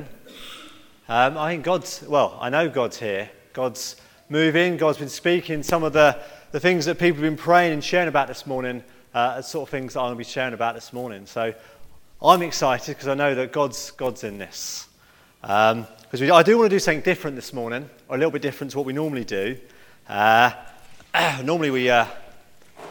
Um, I think God's, well, I know God's here. God's moving. God's been speaking. Some of the, the things that people have been praying and sharing about this morning uh, are sort of things that I'm going to be sharing about this morning. So I'm excited because I know that God's, God's in this. Because um, I do want to do something different this morning, or a little bit different to what we normally do. Uh, normally we uh,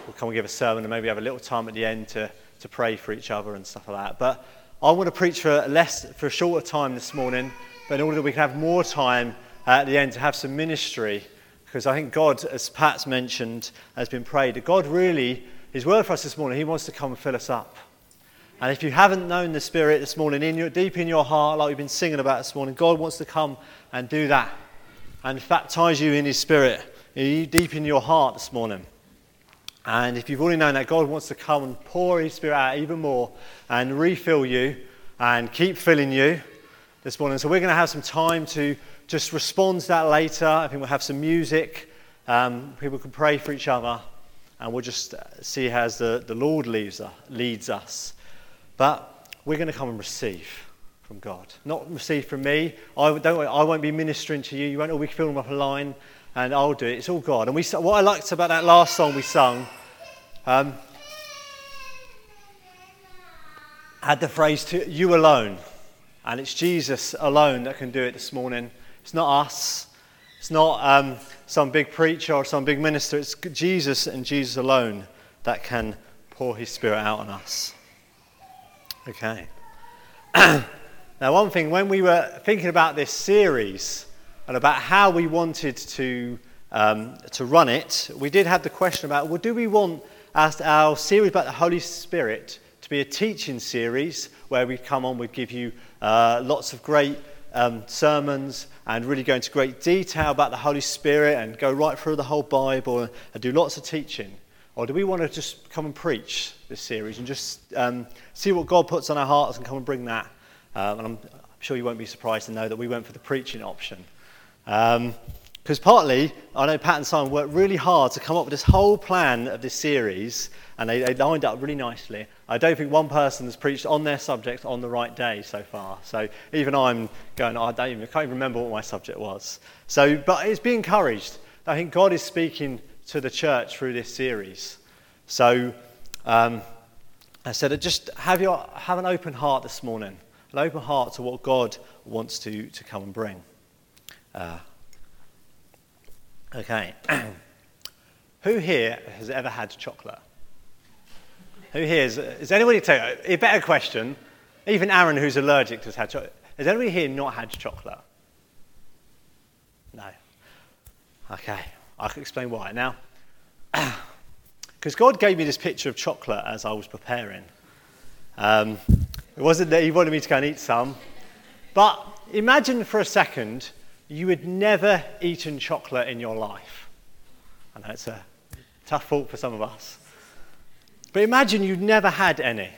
will come and give a sermon and maybe have a little time at the end to, to pray for each other and stuff like that. But I want to preach for, less, for a shorter time this morning but in order that we can have more time at the end to have some ministry, because I think God, as Pat's mentioned, has been prayed, God really, His word for us this morning, He wants to come and fill us up. And if you haven't known the Spirit this morning, in your, deep in your heart, like we've been singing about this morning, God wants to come and do that and baptize you in His Spirit deep in your heart this morning. And if you've already known that, God wants to come and pour His Spirit out even more and refill you and keep filling you this morning. So we're going to have some time to just respond to that later. I think we'll have some music. Um, people can pray for each other. And we'll just see how the, the Lord leads, leads us. But we're going to come and receive from God. Not receive from me. I, don't, I won't be ministering to you. You won't all be filling up a line. And I'll do it. It's all God. And we, what I liked about that last song we sung um, had the phrase, to, you alone. And it's Jesus alone that can do it this morning. It's not us. It's not um, some big preacher or some big minister. It's Jesus and Jesus alone that can pour his spirit out on us. Okay. now, one thing, when we were thinking about this series and about how we wanted to, um, to run it, we did have the question about well, do we want our series about the Holy Spirit to be a teaching series where we come on, we give you uh, lots of great um, sermons and really go into great detail about the Holy Spirit and go right through the whole Bible and do lots of teaching? Or do we want to just come and preach this series and just um, see what God puts on our hearts and come and bring that? Um, and I'm, sure you won't be surprised to know that we went for the preaching option. Because um, partly, I know Pat and Simon worked really hard to come up with this whole plan of this series, and they, they lined up really nicely. I don't think one person has preached on their subject on the right day so far. So even I'm going, I, don't even, I can't even remember what my subject was. So, but it's be encouraged. I think God is speaking to the church through this series. So um, I said, just have, your, have an open heart this morning, an open heart to what God wants to, to come and bring. Uh, okay. Who here has ever had chocolate? Who here is, is anybody tell a better question? Even Aaron, who's allergic, has had chocolate. Has anybody here not had chocolate? No. Okay, I can explain why. Now, because God gave me this picture of chocolate as I was preparing. Um, it wasn't that He wanted me to go and eat some, but imagine for a second you had never eaten chocolate in your life. I know it's a tough thought for some of us. But imagine you'd never had any.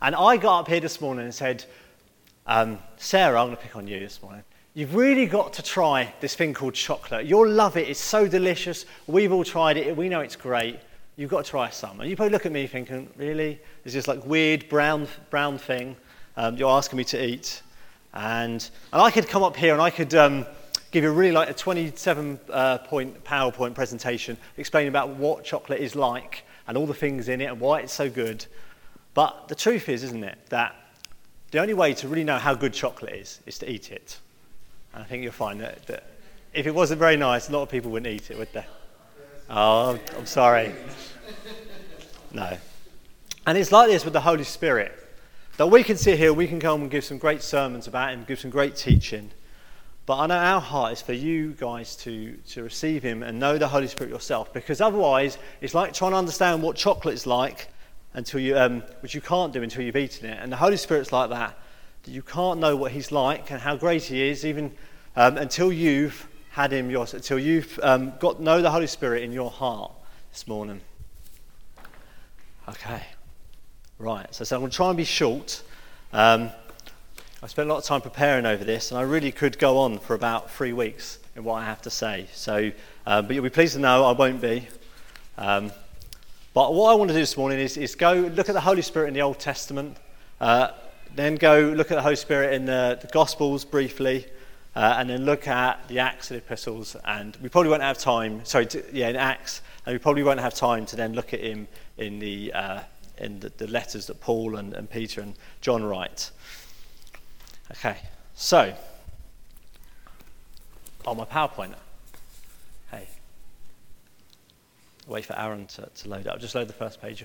And I got up here this morning and said, um, Sarah, I'm going to pick on you this morning. You've really got to try this thing called chocolate. You'll love it. It's so delicious. We've all tried it. We know it's great. You've got to try some. And you probably look at me thinking, really? It's just like weird brown, brown thing um, you're asking me to eat. And, and I could come up here and I could um, give you a really like a 27 uh, point PowerPoint presentation explaining about what chocolate is like and all the things in it and why it's so good. But the truth is, isn't it, that the only way to really know how good chocolate is is to eat it. And I think you'll find that, that if it wasn't very nice, a lot of people wouldn't eat it, would they? Oh, I'm sorry. No. And it's like this with the Holy Spirit. That we can sit here, we can come and give some great sermons about Him, give some great teaching. But I know our heart is for you guys to, to receive Him and know the Holy Spirit yourself, because otherwise it's like trying to understand what chocolate is like, until you, um, which you can't do until you've eaten it. And the Holy Spirit's like that, that you can't know what He's like and how great He is, even um, until you've had Him yours, until you've um, got know the Holy Spirit in your heart this morning. Okay, right. So, so I'm going to try and be short. Um, I spent a lot of time preparing over this, and I really could go on for about three weeks in what I have to say. So, uh, but you'll be pleased to know I won't be. Um, but what I want to do this morning is, is, go look at the Holy Spirit in the Old Testament, uh, then go look at the Holy Spirit in the, the Gospels briefly, uh, and then look at the Acts and Epistles. And we probably won't have time, sorry, to, yeah, in Acts, and we probably won't have time to then look at him in the, uh, in the, the, letters that Paul and, and Peter and John write. Okay, so, on my PowerPoint, hey, wait for Aaron to, to load it. I'll just load the first page.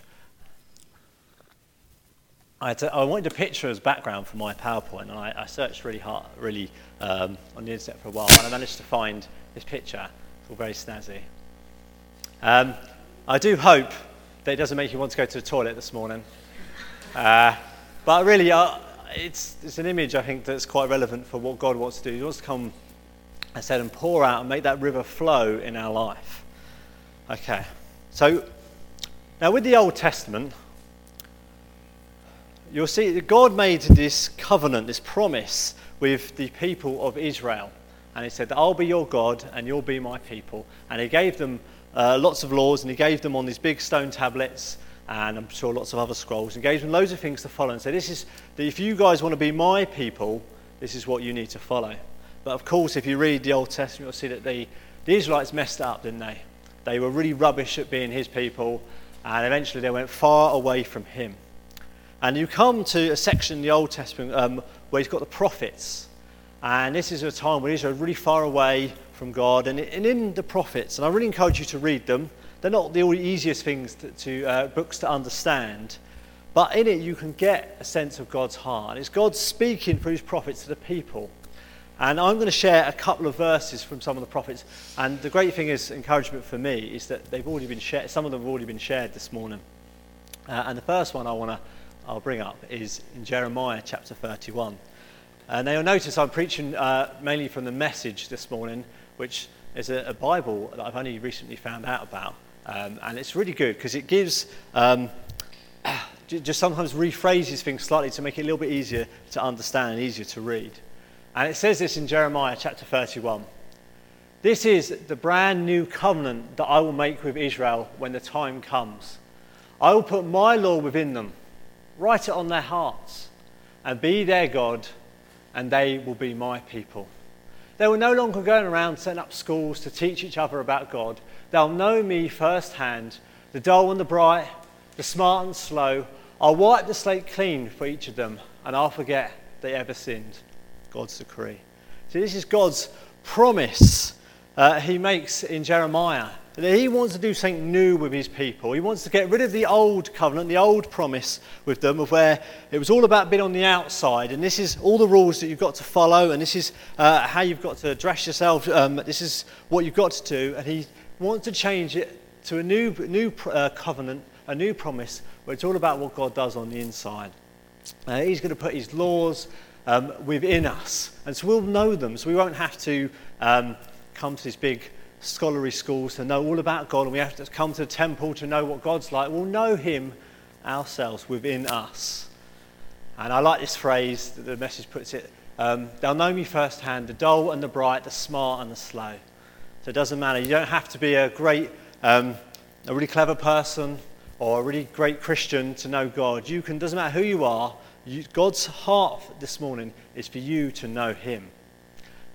I, to, I, wanted a picture as background for my PowerPoint, and I, I searched really hard, really um, on the internet for a while, and I managed to find this picture. It's all very snazzy. Um, I do hope that it doesn't make you want to go to the toilet this morning, uh, but really, uh, it's, it's an image I think that's quite relevant for what God wants to do. He wants to come, I said, and pour out and make that river flow in our life. Okay, so now with the Old Testament you'll see that God made this covenant, this promise with the people of Israel. And he said, I'll be your God and you'll be my people. And he gave them uh, lots of laws and he gave them on these big stone tablets and I'm sure lots of other scrolls and gave them loads of things to follow and said, This is if you guys want to be my people, this is what you need to follow. But of course, if you read the Old Testament, you'll see that the, the Israelites messed it up, didn't they? They were really rubbish at being his people and eventually they went far away from him. And you come to a section in the Old Testament um, where he's got the prophets. And this is a time when Israel is really far away from God. And in the prophets, and I really encourage you to read them, they're not the easiest things to, to uh, books to understand. But in it, you can get a sense of God's heart. It's God speaking through his prophets to the people. And I'm going to share a couple of verses from some of the prophets. And the great thing is, encouragement for me, is that they've already been shared, some of them have already been shared this morning. Uh, and the first one I want to I'll bring up is in Jeremiah chapter 31. And now you'll notice I'm preaching uh, mainly from the message this morning, which is a, a, Bible that I've only recently found out about. Um, and it's really good because it gives, um, just sometimes rephrases things slightly to make it a little bit easier to understand and easier to read. And it says this in Jeremiah chapter 31. This is the brand new covenant that I will make with Israel when the time comes. I will put my law within them Write it on their hearts and be their God, and they will be my people. They will no longer go around setting up schools to teach each other about God. They'll know me firsthand, the dull and the bright, the smart and slow. I'll wipe the slate clean for each of them, and I'll forget they ever sinned. God's decree. See, this is God's promise uh, he makes in Jeremiah that he wants to do something new with his people. He wants to get rid of the old covenant, the old promise with them, of where it was all about being on the outside. And this is all the rules that you've got to follow, and this is uh, how you've got to dress yourself. Um, this is what you've got to do. And he wants to change it to a new, new uh, covenant, a new promise, where it's all about what God does on the inside. Uh, he's going to put his laws um, within us. And so we'll know them, so we won't have to um, come to these big scholarly schools to know all about God and we have to come to the temple to know what God's like. We'll know Him ourselves within us. And I like this phrase that the message puts it um, they'll know me firsthand, the dull and the bright, the smart and the slow. So it doesn't matter. You don't have to be a great, um, a really clever person or a really great Christian to know God. You can, doesn't matter who you are, you, God's heart this morning is for you to know Him.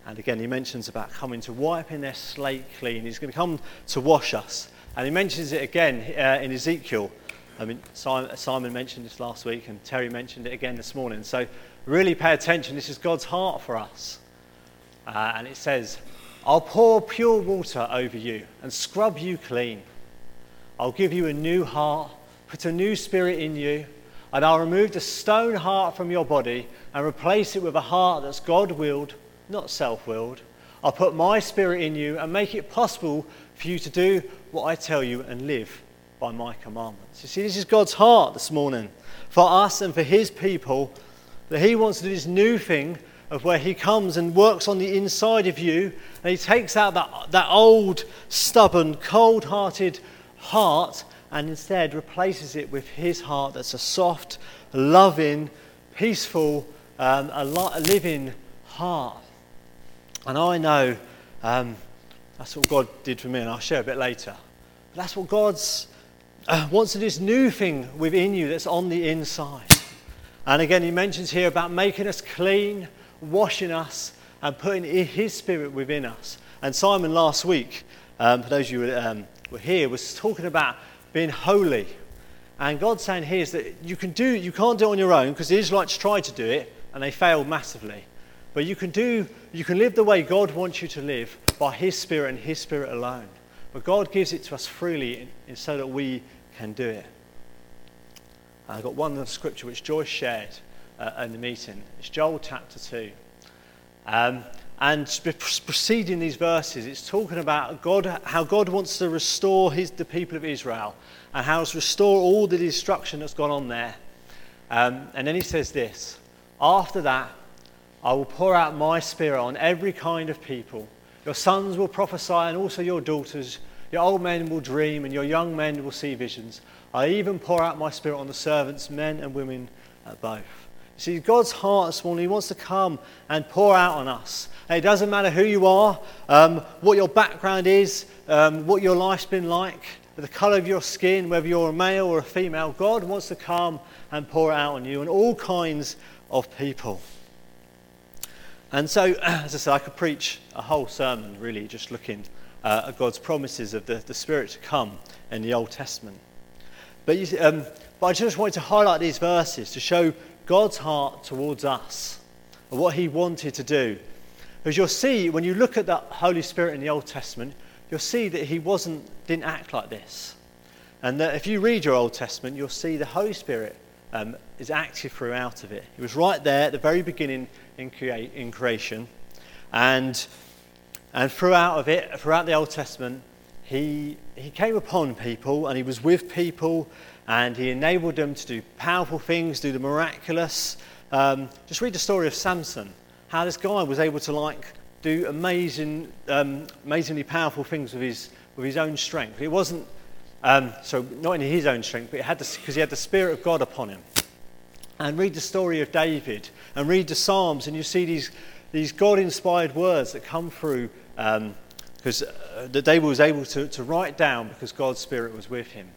And again, he mentions about coming to wiping their slate clean. He's going to come to wash us. And he mentions it again uh, in Ezekiel. I mean, Simon mentioned this last week, and Terry mentioned it again this morning. So, really pay attention. This is God's heart for us. Uh, and it says, I'll pour pure water over you and scrub you clean. I'll give you a new heart, put a new spirit in you, and I'll remove the stone heart from your body and replace it with a heart that's God willed not self willed. I'll put my spirit in you and make it possible for you to do what I tell you and live by my commandments. You see, this is God's heart this morning for us and for his people that he wants to do this new thing of where he comes and works on the inside of you and he takes out that, that old, stubborn, cold hearted heart and instead replaces it with his heart that's a soft, loving, peaceful, um, a, living heart. And I know um, that's what God did for me, and I'll share a bit later. But that's what God's uh, wants to do this new thing within you that's on the inside. And again, he mentions here about making us clean, washing us, and putting his spirit within us. And Simon last week, um, for those of you who um, were here, was talking about being holy. And God's saying here is that you can do, you can't do it on your own because the Israelites tried to do it and they failed massively. But you can do, you can live the way God wants you to live by His Spirit and His Spirit alone. But God gives it to us freely so that we can do it. I've got one scripture which Joyce shared uh, in the meeting. It's Joel chapter 2. Um, and preceding these verses, it's talking about God, how God wants to restore his, the people of Israel and how to restore all the destruction that's gone on there. Um, and then he says this After that, I will pour out my spirit on every kind of people. Your sons will prophesy, and also your daughters. Your old men will dream, and your young men will see visions. I even pour out my spirit on the servants, men and women both. See, God's heart this morning, He wants to come and pour out on us. And it doesn't matter who you are, um, what your background is, um, what your life's been like, the colour of your skin, whether you're a male or a female. God wants to come and pour out on you and all kinds of people. And so, as I said, I could preach a whole sermon really just looking uh, at God's promises of the, the Spirit to come in the Old Testament. But, you, um, but I just wanted to highlight these verses to show God's heart towards us and what He wanted to do. As you'll see, when you look at the Holy Spirit in the Old Testament, you'll see that He wasn't, didn't act like this. And that if you read your Old Testament, you'll see the Holy Spirit um, is active throughout of it. He was right there at the very beginning in, crea- in creation. And, and throughout of it, throughout the Old Testament, he, he came upon people and he was with people and he enabled them to do powerful things, do the miraculous. Um, just read the story of Samson, how this guy was able to like do amazing, um, amazingly powerful things with his, with his own strength. It wasn't, um, so not in his own strength, but it had because he had the Spirit of God upon him. And read the story of David and read the Psalms, and you see these, these God inspired words that come through um, because uh, that David was able to, to write down because God's Spirit was with him.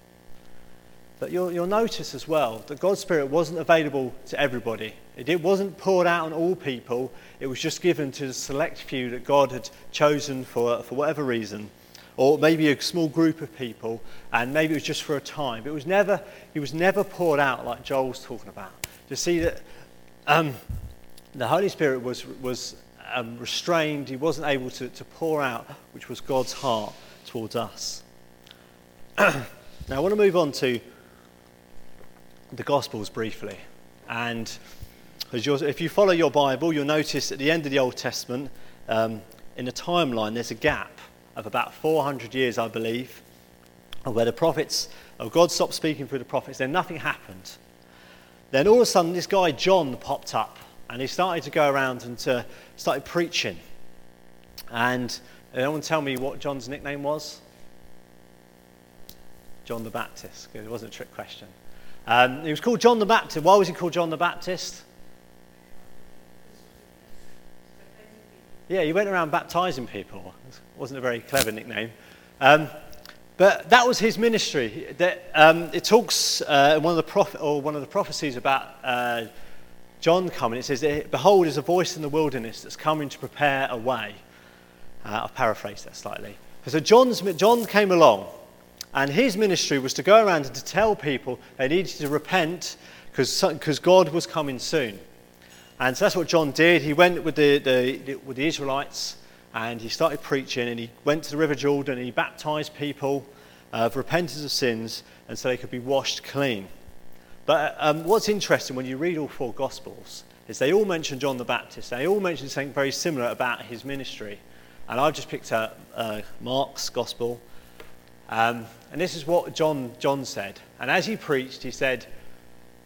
But you'll, you'll notice as well that God's Spirit wasn't available to everybody. It, it wasn't poured out on all people. It was just given to the select few that God had chosen for, for whatever reason. Or maybe a small group of people, and maybe it was just for a time. But it was never, it was never poured out like Joel's talking about. To see that um, the Holy Spirit was, was um, restrained, he wasn't able to, to pour out, which was God's heart towards us. now, I want to move on to the Gospels briefly. And if you follow your Bible, you'll notice at the end of the Old Testament, um, in the timeline, there's a gap of about 400 years, I believe, where the prophets, or God stopped speaking through the prophets, then nothing happened. Then all of a sudden, this guy John popped up and he started to go around and to, started preaching. And anyone tell me what John's nickname was? John the Baptist. It wasn't a trick question. Um, he was called John the Baptist. Why was he called John the Baptist? Yeah, he went around baptizing people. It wasn't a very clever nickname. Um, but that was his ministry. That, um, it talks uh, one of the prophet, or one of the prophecies about uh, John coming, it says, Behold, is a voice in the wilderness that's coming to prepare a way. Uh, I've paraphrased that slightly. So John's, John came along, and his ministry was to go around and to tell people they needed to repent because God was coming soon. And so that's what John did. He went with the, the, with the Israelites and he started preaching and he went to the River Jordan and he baptized people for repentance of sins and so they could be washed clean. But um, what's interesting when you read all four Gospels is they all mention John the Baptist. They all mention something very similar about his ministry. And I've just picked up uh, Mark's Gospel. Um, and this is what John, John said. And as he preached, he said,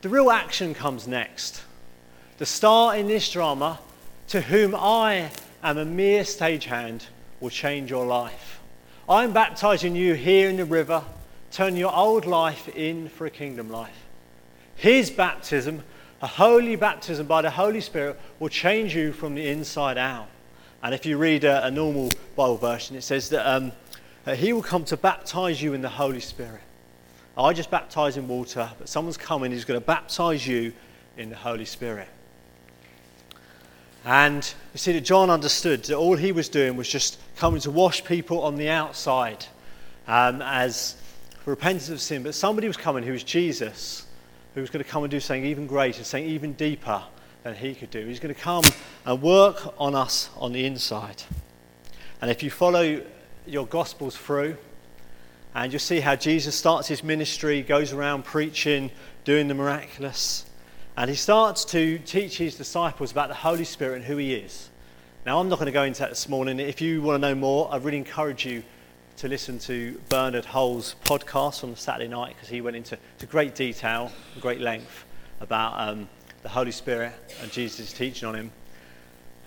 The real action comes next. The star in this drama, to whom I am a mere stagehand, will change your life. I'm baptizing you here in the river. Turn your old life in for a kingdom life. His baptism, a holy baptism by the Holy Spirit, will change you from the inside out. And if you read a, a normal Bible version, it says that, um, that He will come to baptize you in the Holy Spirit. I just baptize in water, but someone's coming who's going to baptize you in the Holy Spirit. And you see that John understood that all he was doing was just coming to wash people on the outside um, as repentance of sin. But somebody was coming who was Jesus, who was going to come and do something even greater, something even deeper than he could do. He's going to come and work on us on the inside. And if you follow your Gospels through, and you'll see how Jesus starts his ministry, goes around preaching, doing the miraculous. And he starts to teach his disciples about the Holy Spirit and who he is. Now, I'm not going to go into that this morning. If you want to know more, I really encourage you to listen to Bernard Hull's podcast on Saturday night because he went into great detail, great length about um, the Holy Spirit and Jesus' teaching on him.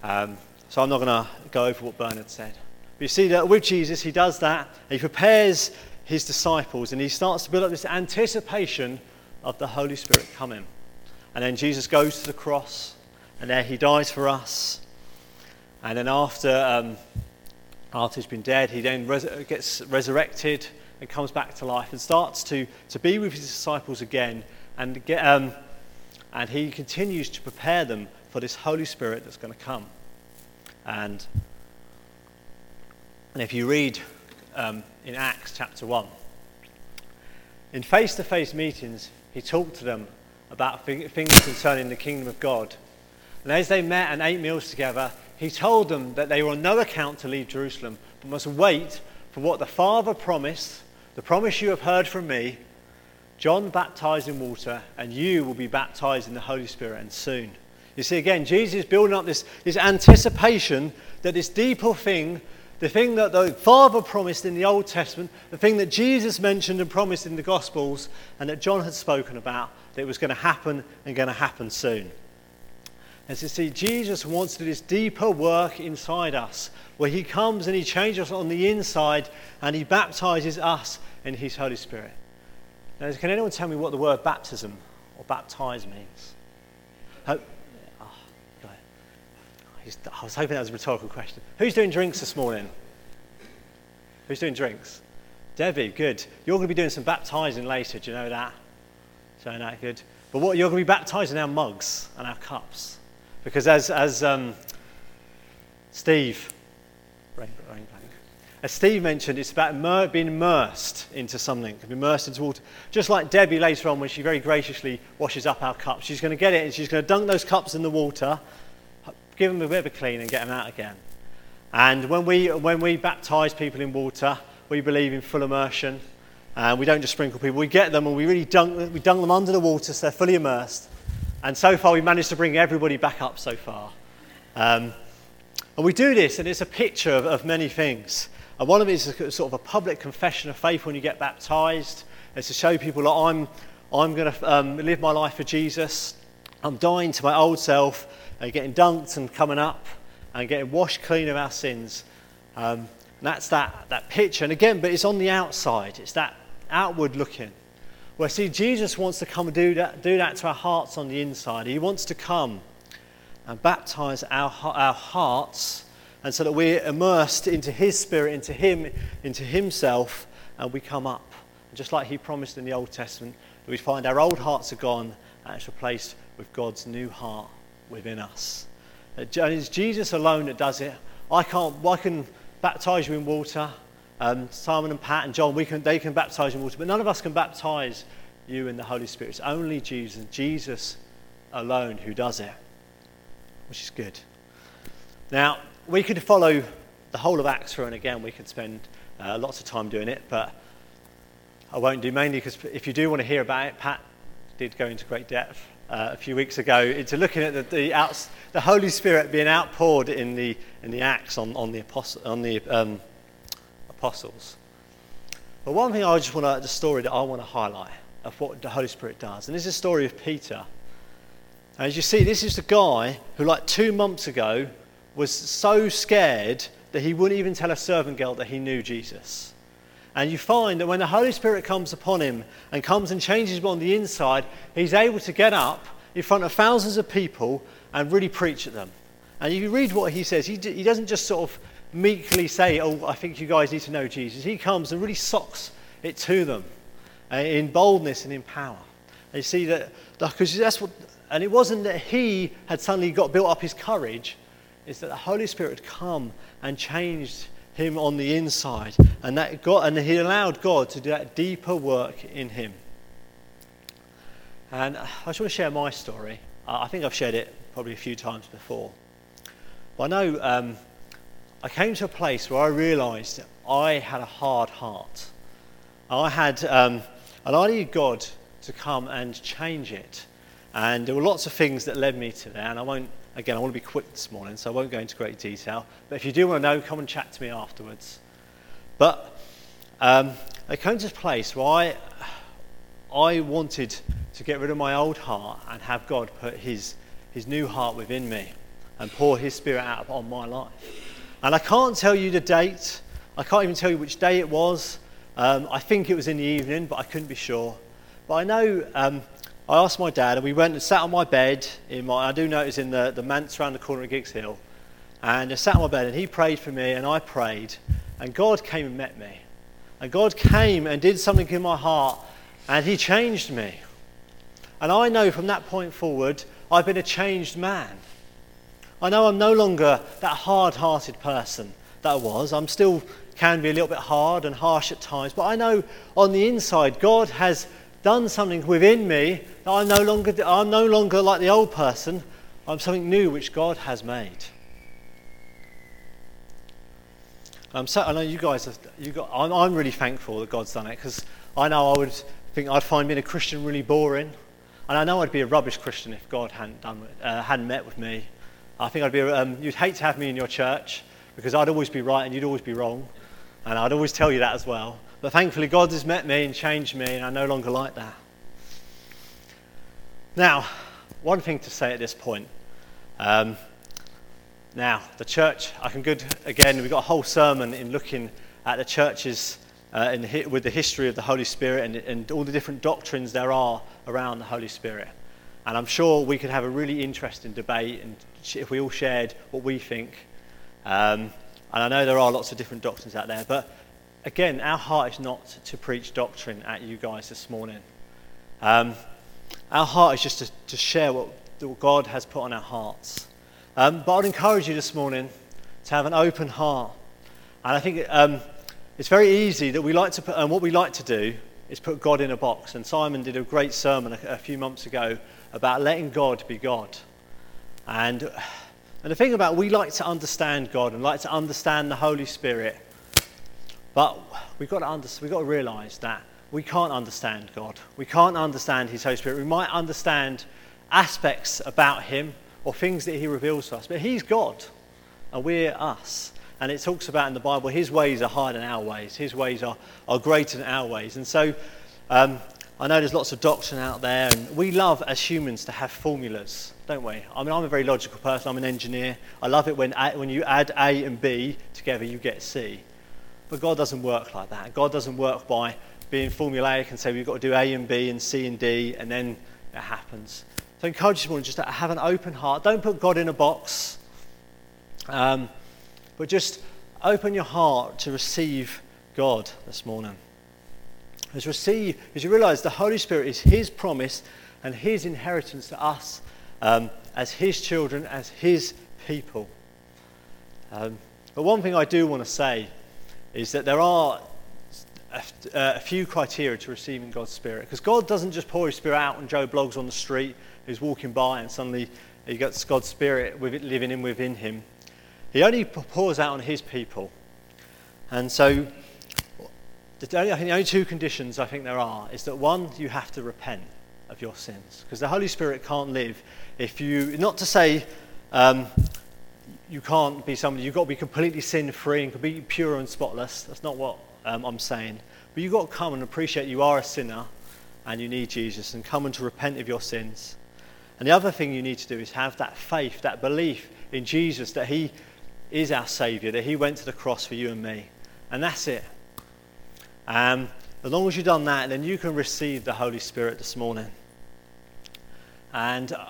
Um, so I'm not going to go over what Bernard said. But you see that with Jesus, he does that. He prepares his disciples and he starts to build up this anticipation of the Holy Spirit coming. And then Jesus goes to the cross and there he dies for us. And then after, um, after he's been dead, he then res- gets resurrected and comes back to life and starts to, to be with his disciples again. And, get, um, and he continues to prepare them for this Holy Spirit that's going to come. And, and if you read um, in Acts chapter 1. In face to face meetings, he talked to them about things concerning the kingdom of God. And as they met and ate meals together, he told them that they were on no account to leave Jerusalem, but must wait for what the Father promised, the promise you have heard from me. John baptized in water, and you will be baptized in the Holy Spirit, and soon. You see, again, Jesus is building up this, this anticipation that this deeper thing the thing that the Father promised in the Old Testament, the thing that Jesus mentioned and promised in the Gospels, and that John had spoken about, that it was going to happen and going to happen soon. As you see, Jesus wants to do this deeper work inside us, where he comes and he changes us on the inside and he baptizes us in his Holy Spirit. Now, can anyone tell me what the word baptism or baptize means? oh, I was hoping that was a rhetorical question. Who's doing drinks this morning? Who's doing drinks? Debbie, good. You're going to be doing some baptizing later. Do you know that? So that good. But what you're going to be baptizing our mugs and our cups, because as as um, Steve, as Steve mentioned, it's about immer- being immersed into something, can be immersed into water. Just like Debbie later on, when she very graciously washes up our cups, she's going to get it and she's going to dunk those cups in the water give them a bit of a clean and get them out again. And when we, when we baptize people in water, we believe in full immersion. And we don't just sprinkle people, we get them and we really dunk, we dunk them under the water so they're fully immersed. And so far, we've managed to bring everybody back up so far. Um, and we do this, and it's a picture of, of many things. And one of it is a, sort of a public confession of faith when you get baptized. It's to show people that I'm, I'm going to um, live my life for Jesus. I'm dying to my old self and getting dunked and coming up and getting washed clean of our sins. Um, that's that, that picture. And again, but it's on the outside, it's that outward looking. Where, see, Jesus wants to come and do that, do that to our hearts on the inside. He wants to come and baptize our, our hearts, and so that we're immersed into His Spirit, into Him, into Himself, and we come up. And just like He promised in the Old Testament, we find our old hearts are gone and it's replaced with God's new heart within us. Uh, and it's Jesus alone that does it. I can't, I can baptize you in water. Um, Simon and Pat and John, we can, they can baptize in water, but none of us can baptize you in the Holy Spirit. It's only Jesus, Jesus alone who does it, which is good. Now, we could follow the whole of Acts through, and again, we could spend uh, lots of time doing it, but I won't do mainly because if you do want to hear about it, Pat did go into great depth uh, a few weeks ago into looking at the, the, outs, the, Holy Spirit being outpoured in the, in the Acts on, on the, apostle, on the um, apostles. But one thing I just want to, the story that I want to highlight of what the Holy Spirit does, and this is a story of Peter. And as you see, this is the guy who, like two months ago, was so scared that he wouldn't even tell a servant girl that he knew Jesus. And you find that when the Holy Spirit comes upon him and comes and changes him on the inside, he's able to get up in front of thousands of people and really preach at them. And if you read what he says, he, d- he doesn't just sort of meekly say, Oh, I think you guys need to know Jesus. He comes and really socks it to them uh, in boldness and in power. And you see that, because that's what and it wasn't that he had suddenly got built up his courage, it's that the Holy Spirit had come and changed him on the inside. And, that God, and he allowed God to do that deeper work in him. And I just want to share my story. I think I've shared it probably a few times before. But I know um, I came to a place where I realized I had a hard heart. I had, um, and I needed God to come and change it. And there were lots of things that led me to that, and I won't, again, I want to be quick this morning, so I won't go into great detail. But if you do want to know, come and chat to me afterwards. But um, I came to a place where I, I wanted to get rid of my old heart and have God put his, his new heart within me and pour his spirit out on my life. And I can't tell you the date, I can't even tell you which day it was. Um, I think it was in the evening, but I couldn't be sure. But I know um, I asked my dad, and we went and sat on my bed. In my, I do it's in the, the manse around the corner of Giggs Hill. And I sat on my bed, and he prayed for me, and I prayed. And God came and met me. And God came and did something in my heart, and he changed me. And I know from that point forward, I've been a changed man. I know I'm no longer that hard hearted person that I was. I'm still can be a little bit hard and harsh at times, but I know on the inside God has done something within me that I'm no longer, I'm no longer like the old person. I'm something new which God has made. I'm so, I know you guys have, you got, I'm, I'm really thankful that God's done it because I know I would think I'd find being a Christian really boring. And I know I'd be a rubbish Christian if God hadn't, done, uh, hadn't met with me. I think I'd be, um, you'd hate to have me in your church because I'd always be right and you'd always be wrong. And I'd always tell you that as well. But thankfully, God has met me and changed me, and I'm no longer like that. Now, one thing to say at this point. Um, now, the church, I can good, again, we've got a whole sermon in looking at the churches uh, the, with the history of the Holy Spirit and, and all the different doctrines there are around the Holy Spirit. And I'm sure we could have a really interesting debate and if we all shared what we think. Um, and I know there are lots of different doctrines out there, but again, our heart is not to preach doctrine at you guys this morning. Um, our heart is just to, to share what, what, God has put on our hearts. Um, but I'd encourage you this morning to have an open heart. And I think um, it's very easy that we like to put, and what we like to do is put God in a box. And Simon did a great sermon a, a few months ago about letting God be God. And, and the thing about we like to understand God and like to understand the Holy Spirit but we've got to, under, we've got to realize that we can't understand God. We can't understand His Holy Spirit. We might understand aspects about Him or things that He reveals to us, but He's God and we're us. And it talks about in the Bible, His ways are higher than our ways, His ways are, are greater than our ways. And so um, I know there's lots of doctrine out there, and we love as humans to have formulas, don't we? I mean, I'm a very logical person, I'm an engineer. I love it when, when you add A and B together, you get C. But God doesn't work like that. God doesn't work by being formulaic and say we've got to do A and B and C and D, and then it happens. So I encourage you just to have an open heart. Don't put God in a box, um, but just open your heart to receive God this morning. As receive, as you realize the Holy Spirit is His promise and His inheritance to us um, as His children, as His people. Um, but one thing I do want to say is that there are a, a few criteria to receiving God's Spirit. Because God doesn't just pour His Spirit out on Joe Bloggs on the street who's walking by and suddenly he gets God's Spirit living in within him. He only pours out on His people. And so, the only, I think the only two conditions I think there are is that one, you have to repent of your sins. Because the Holy Spirit can't live if you, not to say, um, you can't be somebody, you've got to be completely sin free and completely pure and spotless. That's not what um, I'm saying. But you've got to come and appreciate you are a sinner and you need Jesus and come and to repent of your sins. And the other thing you need to do is have that faith, that belief in Jesus that He is our Saviour, that He went to the cross for you and me. And that's it. Um, as long as you've done that, then you can receive the Holy Spirit this morning. And. Uh,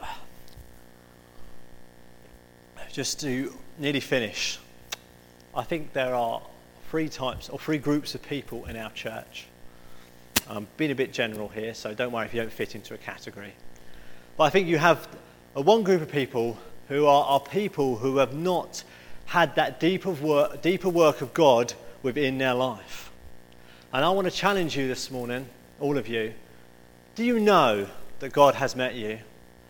just to nearly finish, I think there are three types or three groups of people in our church. I'm being a bit general here, so don't worry if you don't fit into a category. But I think you have a one group of people who are, are people who have not had that deeper work, deeper work of God within their life. And I want to challenge you this morning, all of you. Do you know that God has met you?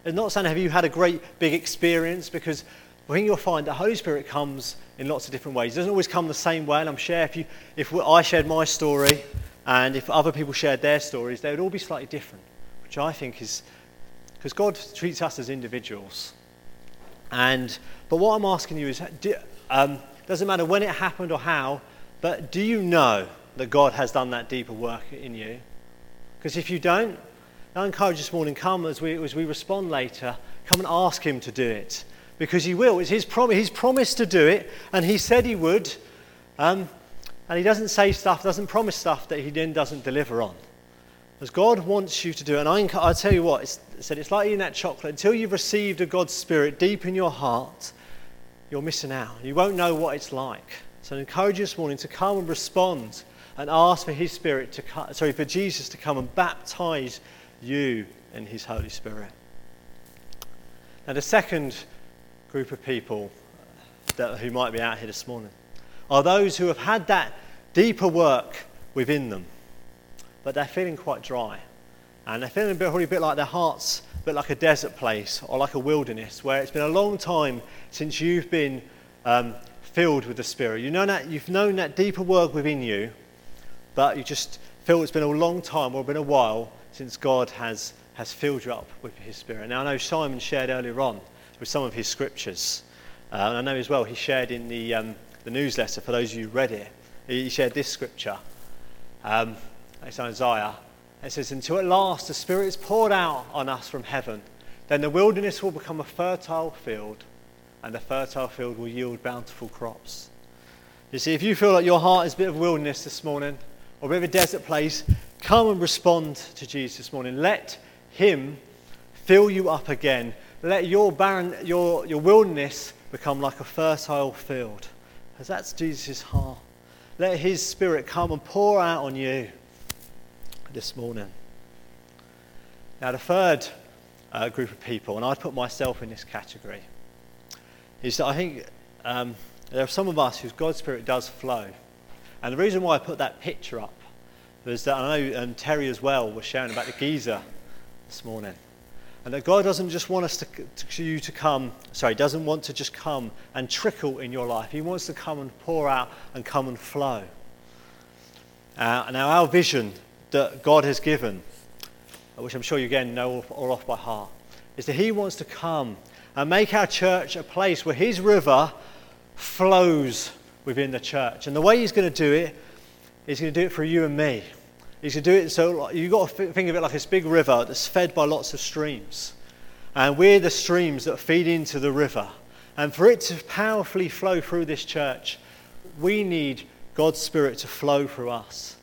It's not saying have you had a great big experience because I think you'll find the Holy Spirit comes in lots of different ways. It doesn't always come the same way, and I'm sure if, you, if I shared my story and if other people shared their stories, they would all be slightly different, which I think is because God treats us as individuals. And, but what I'm asking you is, do, um, doesn't matter when it happened or how, but do you know that God has done that deeper work in you? Because if you don't, I encourage this morning, come as we, as we respond later, come and ask Him to do it. Because He will. It's His promise. He's promised to do it, and He said He would. Um, and He doesn't say stuff, doesn't promise stuff that He then doesn't deliver on. As God wants you to do. it. And I, I tell you what, it's, said it's like eating that chocolate. Until you've received a God's Spirit deep in your heart, you're missing out. You won't know what it's like. So I encourage you this morning to come and respond and ask for His Spirit to come, sorry, for Jesus to come and baptize you in His Holy Spirit. Now, the second group of people that, who might be out here this morning are those who have had that deeper work within them, but they're feeling quite dry. And they're feeling a bit, probably a bit like their hearts, a bit like a desert place or like a wilderness, where it's been a long time since you've been um, filled with the Spirit. You know that, you've known that deeper work within you, but you just feel it's been a long time or been a while since God has, has filled you up with His Spirit. Now, I know Simon shared earlier on with some of his scriptures. Uh, and I know as well he shared in the, um, the newsletter, for those of you who read it, he shared this scripture. Um, it's Isaiah. It says, Until at last the Spirit is poured out on us from heaven, then the wilderness will become a fertile field, and the fertile field will yield bountiful crops. You see, if you feel like your heart is a bit of wilderness this morning, or a bit of a desert place, come and respond to Jesus this morning. Let Him fill you up again. Let your barren, your, your wilderness become like a fertile field. Because that's Jesus' heart. Let His Spirit come and pour out on you this morning. Now, the third uh, group of people, and I'd put myself in this category, is that I think um, there are some of us whose God's Spirit does flow. And the reason why I put that picture up was that I know Terry as well was sharing about the geyser this morning. And that God doesn't just want us to, to, you to come, sorry, doesn't want to just come and trickle in your life. He wants to come and pour out and come and flow. Uh, now, our vision that God has given, which I'm sure you again know all off by heart, is that He wants to come and make our church a place where His river flows within the church. And the way He's going to do it, He's going to do it for you and me. Going to do it so you've got to think of it like this big river that's fed by lots of streams. And we're the streams that feed into the river. And for it to powerfully flow through this church, we need God's Spirit to flow through us.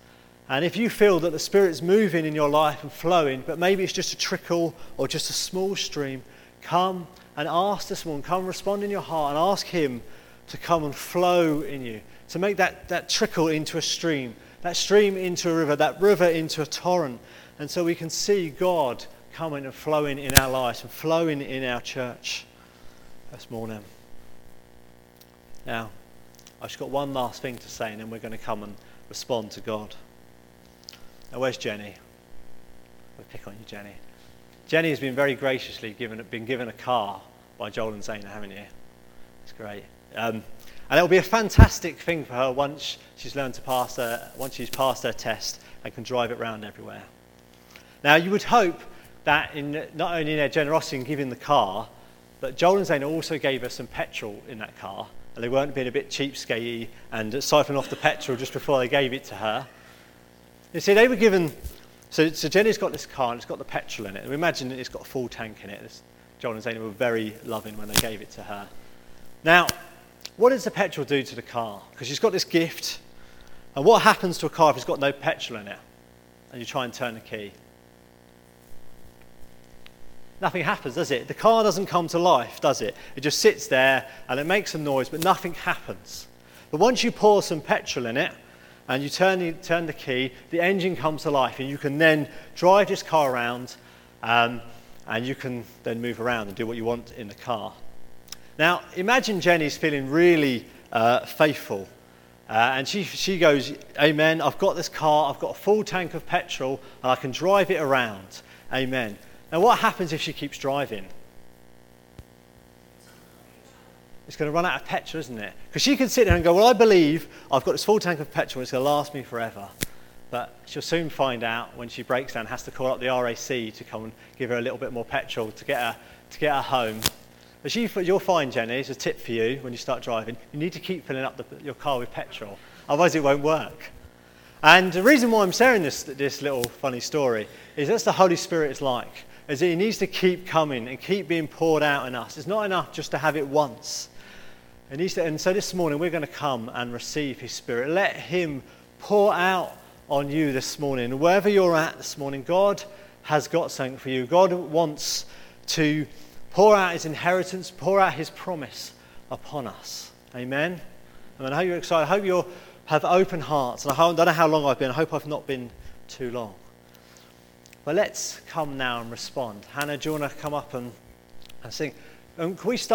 And if you feel that the Spirit's moving in your life and flowing, but maybe it's just a trickle or just a small stream, come and ask this one, come respond in your heart and ask Him to come and flow in you, to make that, that trickle into a stream, that stream into a river, that river into a torrent. And so we can see God coming and flowing in our lives and flowing in our church this morning. Now, I've just got one last thing to say, and then we're going to come and respond to God. Now, where's Jenny? We'll pick on you, Jenny. Jenny has been very graciously given, been given a car by Joel and Zana, haven't you? It's great. Um, and it'll be a fantastic thing for her once she's learned to pass her, once she's passed her test and can drive it around everywhere. Now, you would hope that in, not only in their generosity in giving the car, but Joel and Zana also gave her some petrol in that car, and they weren't being a bit cheapskatey and siphoning off the petrol just before they gave it to her. You see, they were given. So, so Jenny's got this car and it's got the petrol in it. And imagine it's got a full tank in it. This, Joel and Zana were very loving when they gave it to her. Now, what does the petrol do to the car? Because she's got this gift. And what happens to a car if it's got no petrol in it? And you try and turn the key. Nothing happens, does it? The car doesn't come to life, does it? It just sits there and it makes some noise, but nothing happens. But once you pour some petrol in it and you turn the, turn the key, the engine comes to life and you can then drive this car around um, and you can then move around and do what you want in the car. Now, imagine Jenny's feeling really uh, faithful. Uh, and she, she goes, Amen, I've got this car, I've got a full tank of petrol, and I can drive it around. Amen. Now, what happens if she keeps driving? It's going to run out of petrol, isn't it? Because she can sit there and go, Well, I believe I've got this full tank of petrol, and it's going to last me forever. But she'll soon find out when she breaks down, has to call up the RAC to come and give her a little bit more petrol to get her, to get her home. But you, you'll find, Jenny, it's a tip for you when you start driving, you need to keep filling up the, your car with petrol, otherwise it won't work. And the reason why I'm sharing this, this little funny story is that's the Holy Spirit is like, is that he needs to keep coming and keep being poured out in us. It's not enough just to have it once. And so this morning we're going to come and receive his Spirit. Let him pour out on you this morning. Wherever you're at this morning, God has got something for you. God wants to pour out his inheritance, pour out his promise upon us. Amen. And I hope you're excited. I hope you have open hearts. And I don't know how long I've been. I hope I've not been too long. But let's come now and respond. Hannah, do you want to come up and, and sing? And can we start?